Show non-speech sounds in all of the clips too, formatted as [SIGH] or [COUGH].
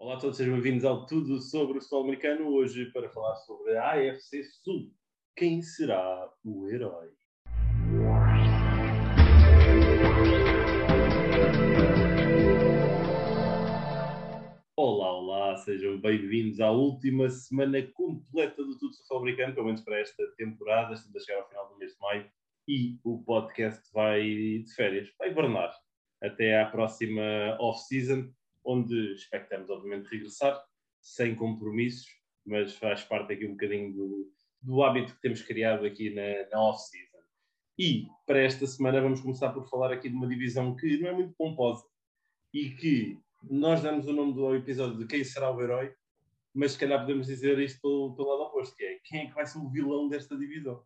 Olá a todos, sejam bem-vindos ao Tudo sobre o Futebol Americano. Hoje para falar sobre a AFC Sul. Quem será o herói? Olá, olá, sejam bem-vindos à última semana completa do Tudo sobre o Futebol Americano, pelo menos para esta temporada. Estamos a chegar ao final do mês de maio e o podcast vai de férias, vai hibernar até à próxima off-season onde expectamos, obviamente, regressar, sem compromissos, mas faz parte aqui um bocadinho do, do hábito que temos criado aqui na, na off-season. E para esta semana vamos começar por falar aqui de uma divisão que não é muito pomposa e que nós damos o nome do episódio de quem será o herói, mas se calhar podemos dizer isto pelo, pelo lado oposto, que é quem é que vai ser o vilão desta divisão.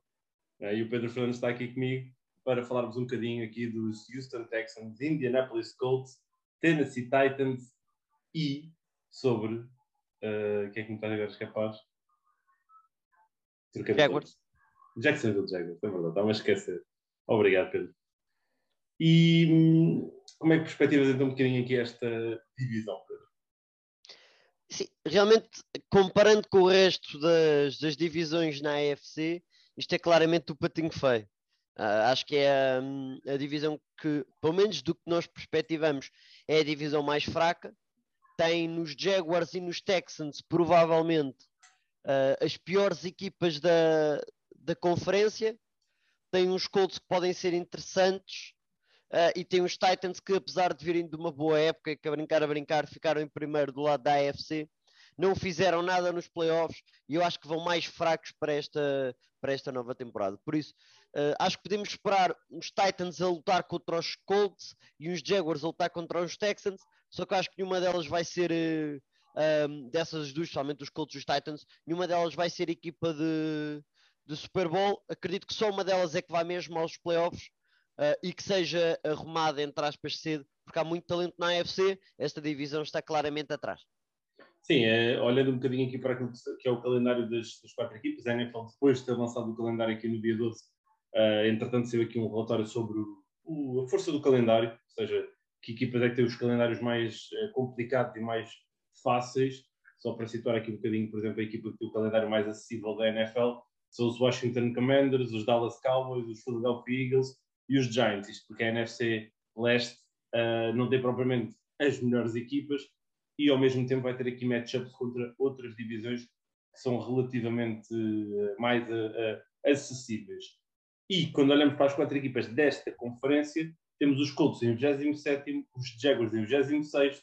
E o Pedro Fernandes está aqui comigo para falarmos um bocadinho aqui dos Houston Texans, Indianapolis Colts Tennessee Titans e sobre uh, quem é que me está a escapar? Jaguars. Jacksonville Jaguars, é verdade, estava a esquecer. Obrigado, Pedro. E hum, como é que perspectivas então um bocadinho aqui esta divisão, Pedro? Sim, realmente, comparando com o resto das, das divisões na AFC, isto é claramente o patinho feio. Uh, acho que é um, a divisão que, pelo menos do que nós perspectivamos, é a divisão mais fraca. Tem nos Jaguars e nos Texans, provavelmente, uh, as piores equipas da, da conferência. Tem uns Colts que podem ser interessantes. Uh, e tem os Titans que, apesar de virem de uma boa época, que a brincar a brincar, ficaram em primeiro do lado da AFC não fizeram nada nos playoffs e eu acho que vão mais fracos para esta, para esta nova temporada. Por isso, uh, acho que podemos esperar os Titans a lutar contra os Colts e os Jaguars a lutar contra os Texans, só que acho que nenhuma delas vai ser. Uh, eh, um, dessas duas, somente os Colts e os Titans, nenhuma delas vai ser equipa de, de Super Bowl. Acredito que só uma delas é que vai mesmo aos playoffs uh, e que seja arrumada, entre aspas, cedo, porque há muito talento na AFC. Esta divisão está claramente atrás. Sim, é, olhando um bocadinho aqui para aquilo que é o calendário das, das quatro equipes, a NFL, depois de ter lançado o calendário aqui no dia 12, uh, eh, entretanto, saiu aqui um relatório sobre o, a força do calendário, ou seja, que equipas é que têm os calendários mais uh, complicados e mais fáceis. Só para situar aqui um bocadinho, por exemplo, a equipa que tem o calendário mais acessível da NFL são os Washington Commanders, os Dallas Cowboys, os Philadelphia Eagles e os Giants. Isto porque a NFC Leste uh, não tem propriamente as melhores equipas, e ao mesmo tempo vai ter aqui matchups contra outras divisões que são relativamente uh, mais uh, acessíveis. E quando olhamos para as quatro equipas desta conferência, temos os Colts em 27, os Jaguars em 26,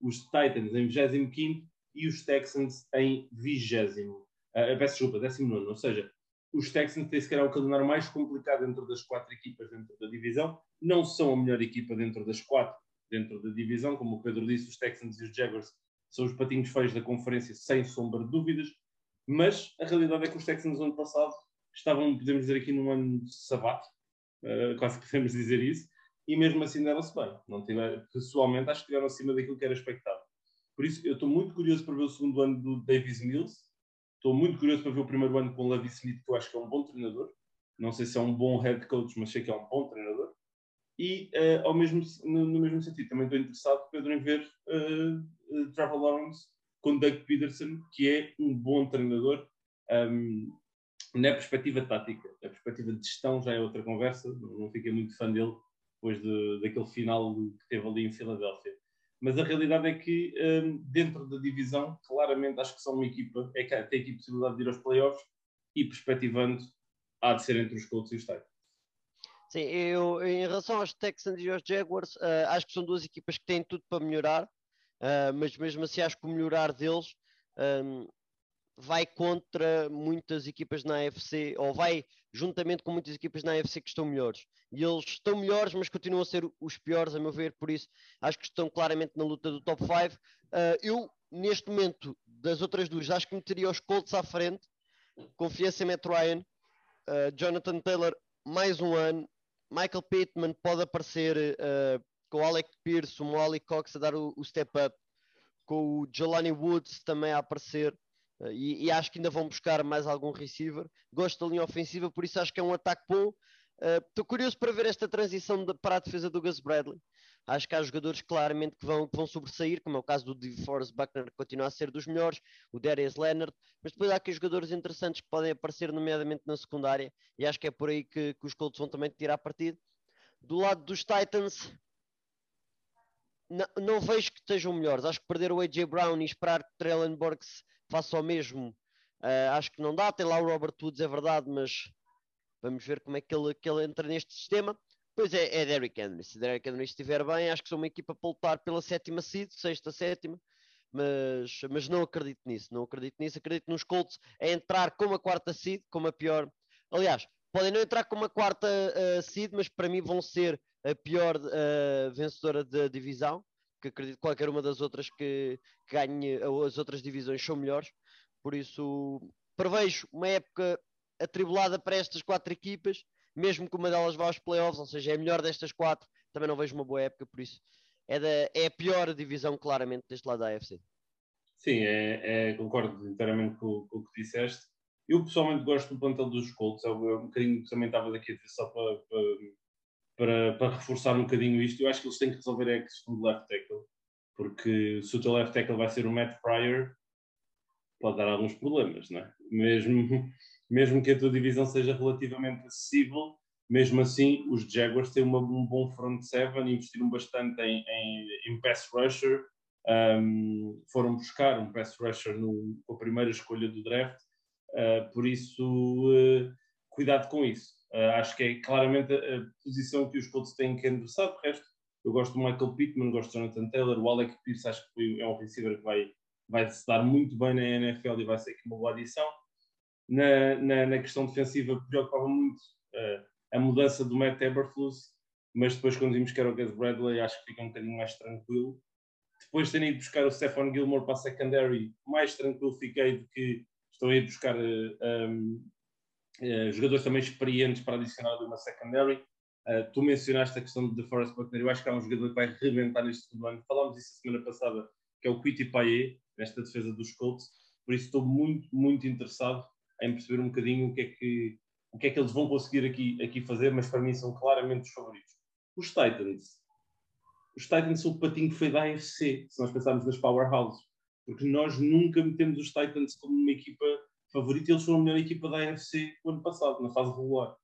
os Titans em 25 e os Texans em 20. Uh, peço desculpa, 19. Ou seja, os Texans têm se calhar o calendário mais complicado dentro das quatro equipas dentro da divisão. Não são a melhor equipa dentro das quatro, dentro da divisão. Como o Pedro disse, os Texans e os Jaguars são os patinhos feios da conferência, sem sombra de dúvidas. Mas a realidade é que os Texans, no ano passado, estavam, podemos dizer aqui, num ano de sabato, uh, quase podemos dizer isso, e mesmo assim deram-se bem. Não tiver, pessoalmente, acho que estiveram acima daquilo que era expectável. Por isso, eu estou muito curioso para ver o segundo ano do Davis Mills. Estou muito curioso para ver o primeiro ano com o Levi Smith, que eu acho que é um bom treinador. Não sei se é um bom head coach, mas sei que é um bom treinador. E, uh, ao mesmo, no, no, mesmo sentido, também estou interessado, Pedro, em ver uh, Trevor Lawrence com Doug Peterson, que é um bom treinador. Um, na perspectiva tática, a perspectiva de gestão já é outra conversa, não fiquei muito fã dele depois de, daquele final que teve ali em Filadélfia. Mas a realidade é que, um, dentro da divisão, claramente acho que são uma equipa, é que tem aqui possibilidade de ir aos playoffs e perspectivando, há de ser entre os Colts e os Titans. Sim, eu em relação aos Texans e aos Jaguars, uh, acho que são duas equipas que têm tudo para melhorar, uh, mas mesmo assim acho que o melhorar deles um, vai contra muitas equipas na AFC, ou vai juntamente com muitas equipas na AFC que estão melhores. E eles estão melhores, mas continuam a ser os piores, a meu ver, por isso acho que estão claramente na luta do top 5. Uh, ah, eu, neste momento, das outras duas, acho que meteria os Colts à frente, confiança em Matt Ryan, Jonathan Taylor mais um ano, Michael Pittman pode aparecer uh, com o Alec Pierce, o Molly Cox a dar o, o step up, com o Jelani Woods também a aparecer. Uh, e, e, acho que ainda vão buscar mais algum receiver. Gosto da linha ofensiva, por isso acho que é um ataque bom. Estou uh, curioso para ver esta transição de, para a defesa do Gus Bradley, Acho que há jogadores claramente que vão, que vão sobressair, como é o caso do DeForest Buckner, que continua a ser dos melhores, o Darius Leonard, mas depois há aqui jogadores interessantes que podem aparecer, nomeadamente na secundária, e acho que é por aí que, que os Colts vão também tirar partido. Do lado dos Titans, não, não, vejo que estejam melhores. Acho que perder o AJ Brown e esperar que Traylon Burks faça o mesmo, uh, acho que não dá. Tem lá o Robert Woods, é verdade, mas vamos ver como é que ele, que ele entra neste sistema. Pois é, é Derrick Henry. Se Derrick Henry estiver bem, acho que são uma equipa para lutar pela sétima seed, sexta, sétima. Mas, mas não acredito nisso, não acredito nisso. Acredito nos Colts a entrar com a quarta seed, como a pior. Aliás, podem não entrar com uma quarta uh, seed, mas para mim vão ser a pior uh, vencedora da divisão, que acredito que qualquer uma das outras que, que ganhe, as outras divisões são melhores. Por isso, prevejo uma época atribulada para estas quatro equipas, mesmo que uma delas vá aos playoffs, ou seja, é a melhor destas quatro, também não vejo uma boa época, por isso é, da, é a pior divisão, claramente, deste lado da AFC. Sim, é, é, concordo inteiramente com, com, o que disseste. Eu pessoalmente gosto do plantel dos Colts, é um bocadinho que também estava daqui a dizer só para, para, para, reforçar um bocadinho isto. Eu acho que eles têm que resolver a questão do left tackle, porque se o teu left tackle vai ser o Matt Pryor, pode dar alguns problemas, não é? Mesmo, mesmo que a tua divisão seja relativamente acessível, mesmo assim os Jaguars têm uma, um bom front seven, investiram bastante em, em, em pass rusher, um, foram buscar um pass rusher no, com a primeira escolha do draft, uh, por isso uh, cuidado com isso. Uh, acho que é claramente a, a, posição que os Colts têm que de resto eu gosto do Michael Pittman, gosto do Jonathan Taylor, o Alec Pierce acho que é um receiver que vai, vai se dar muito bem na NFL e vai ser aqui uma boa adição na, na, na questão defensiva preocupava muito uh, a mudança do Matt Eberflus, mas depois quando vimos que era o Gus Bradley acho que fica um bocadinho mais tranquilo. Depois de terem ido buscar o Stephon Gilmore para a secondary, mais tranquilo fiquei de que estão a ir buscar uh, eh, um, uh, eh, jogadores também experientes para adicionar de uma secondary. Uh, tu mencionaste a questão de Forest Buckner, eu acho que há um jogador que vai rebentar neste segundo ano. Falámos disso a semana passada, que é o Quiti Paye, nesta defesa dos Colts. Por isso estou muito, muito interessado em perceber um bocadinho o que é que, o que, é que eles vão conseguir aqui, aqui fazer, mas para mim são claramente os favoritos. Os Titans. Os Titans são o patinho feio da AFC, se nós pensarmos nas powerhouses, porque nós nunca metemos os Titans como uma equipa favorita e eles foram a melhor equipa da AFC o ano passado, na fase regular.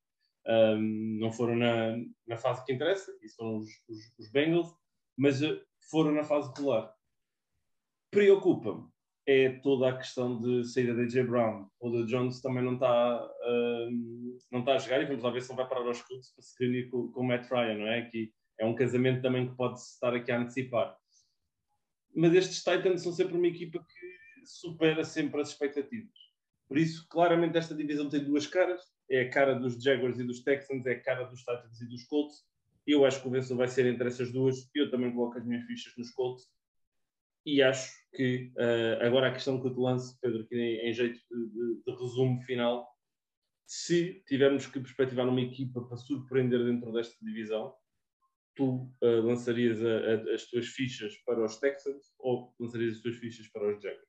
Um, não foram na, na fase que interessa, isso foram os, os, os Bengals, mas uh, foram na fase regular. Preocupa-me é toda a questão de saída de AJ Brown. O de Jones também não está, uh, não está a jogar e vamos lá ver se ele vai parar aos Colts para se reunir com, com o Matt Ryan, não é? Que é um casamento também que pode estar aqui a antecipar. Mas estes Titans são sempre uma equipa que supera sempre as expectativas. Por isso, claramente, esta divisão tem duas caras. É a cara dos Jaguars e dos Texans, é a cara dos Titans e dos Colts. Eu acho que o vencedor vai ser entre essas duas. Eu também coloco as minhas fichas nos Colts e acho que uh, agora a questão que eu te lanço, Pedro, aqui em, em jeito de, de, de, resumo final, se tivermos que perspectivar uma equipa para surpreender dentro desta divisão, tu uh, lançarias a, a, as tuas fichas para os Texans ou lançarias as tuas fichas para os Jaguars?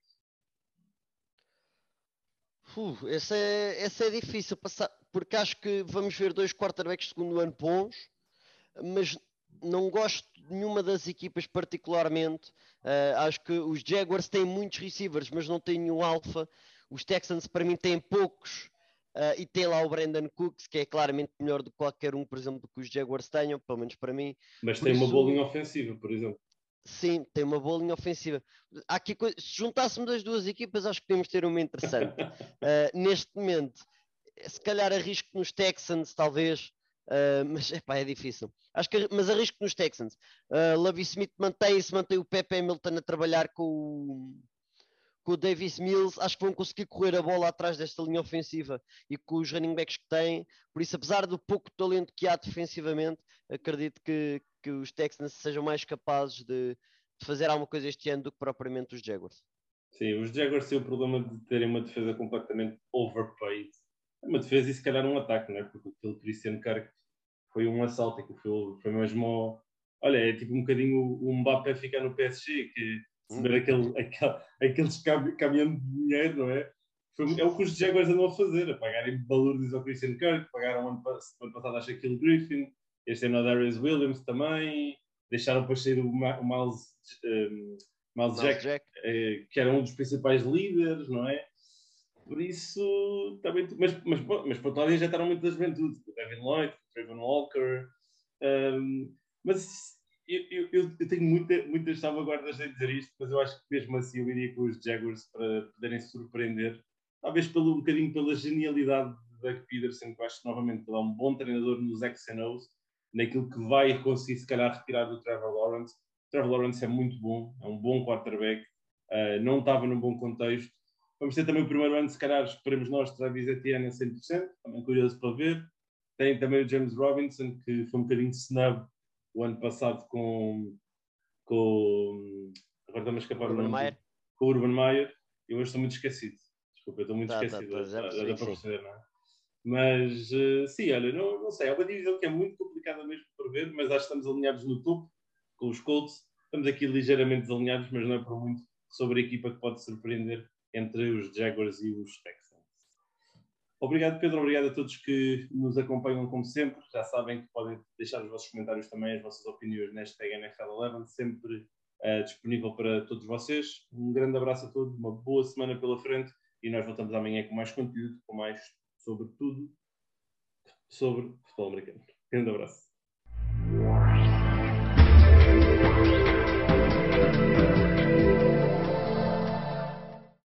Esse, é, esse é difícil passar, porque acho que vamos ver dois quarterbacks de segundo ano bons, mas não gosto de nenhuma das equipas particularmente. Uh, acho que os Jaguars têm muitos receivers, mas não têm nenhum alfa. Os Texans, para mim, têm poucos. Uh, e tem lá o Brandon Cooks, que é claramente melhor do que qualquer um, por exemplo, que os Jaguars tenham, pelo menos para mim. Mas por tem isso... uma boa linha ofensiva, por exemplo. Sim, tem uma boa linha ofensiva. Aqui, se juntássemos as duas equipas, acho que podemos ter uma interessante. uh, [LAUGHS] neste momento, se calhar arrisco nos Texans, talvez, Uh, mas epá, é difícil. Acho que, mas arrisco nos Texans. Uh, Lavi Smith mantém-se, mantém o Pepe Hamilton a trabalhar com o, com o Davis Mills. Acho que vão conseguir correr a bola atrás desta linha ofensiva e com os running backs que têm. Por isso, apesar do pouco talento que há defensivamente, acredito que, que os Texans sejam mais capazes de, de fazer alguma coisa este ano do que propriamente os Jaguars. Sim, os Jaguars têm o problema de terem uma defesa completamente overpaid. Uma defesa e se calhar um ataque, não é? Porque aquele Christian Kirk foi um assalto, que foi, foi mesmo. Olha, é tipo um bocadinho o Mbappé ficar no PSG, que se ver aquele, aquele, aqueles caminhando de dinheiro, não é? Foi, é o que os Jaguars andam a fazer, a pagarem balúrdios ao Christian Kirk, pagaram ano, ano passado acho Shaquille Griffin, este ano ao Darius Williams também, deixaram para sair o, Miles, um, Miles, Jack, Jack. Uh, que era um dos principais líderes, não é? Por isso, também, mas, mas, mas para o já estavam muito da juventude, o Devin Lloyd, o Trayvon Walker, um, mas eu, eu, eu, tenho muita, muitas salvaguardas a dizer isto, mas eu acho que mesmo assim eu iria com os Jaguars para poderem surpreender, talvez pelo, um bocadinho pela genialidade de Doug Peterson, que eu acho que novamente ele é um bom treinador nos X&O's, naquilo que vai conseguir se calhar retirar do Trevor Lawrence. O Trevor Lawrence é muito bom, é um bom quarterback, uh, não estava num bom contexto. Vamos ter também o primeiro ano, se calhar esperemos nós, Travis Etienne a 100%, também curioso para ver. Tem também o James Robinson, que foi um bocadinho snub o ano passado com, com agora estamos a escapar Urban Meyer. com o Urban Meyer. Eu hoje estou muito esquecido. Desculpa, eu estou muito tá, tá esquecido. Tá, dá para perceber, não é? Mas uh, sim, olha, não, não sei, é uma divisão que é muito complicada mesmo por ver, mas acho que estamos alinhados no topo com os Colts. Estamos aqui ligeiramente desalinhados, mas não é por muito sobre a equipa que pode surpreender entre os Jaguars e os Texans. Obrigado, Pedro. Obrigado a todos que nos acompanham, como sempre. Já sabem que podem deixar os vossos comentários também, as vossas opiniões nesta NFL11, sempre uh, disponível para todos vocês. Um grande abraço a todos, uma boa semana pela frente e nós voltamos amanhã com mais conteúdo, com mais sobre tudo sobre futebol americano. Grande abraço.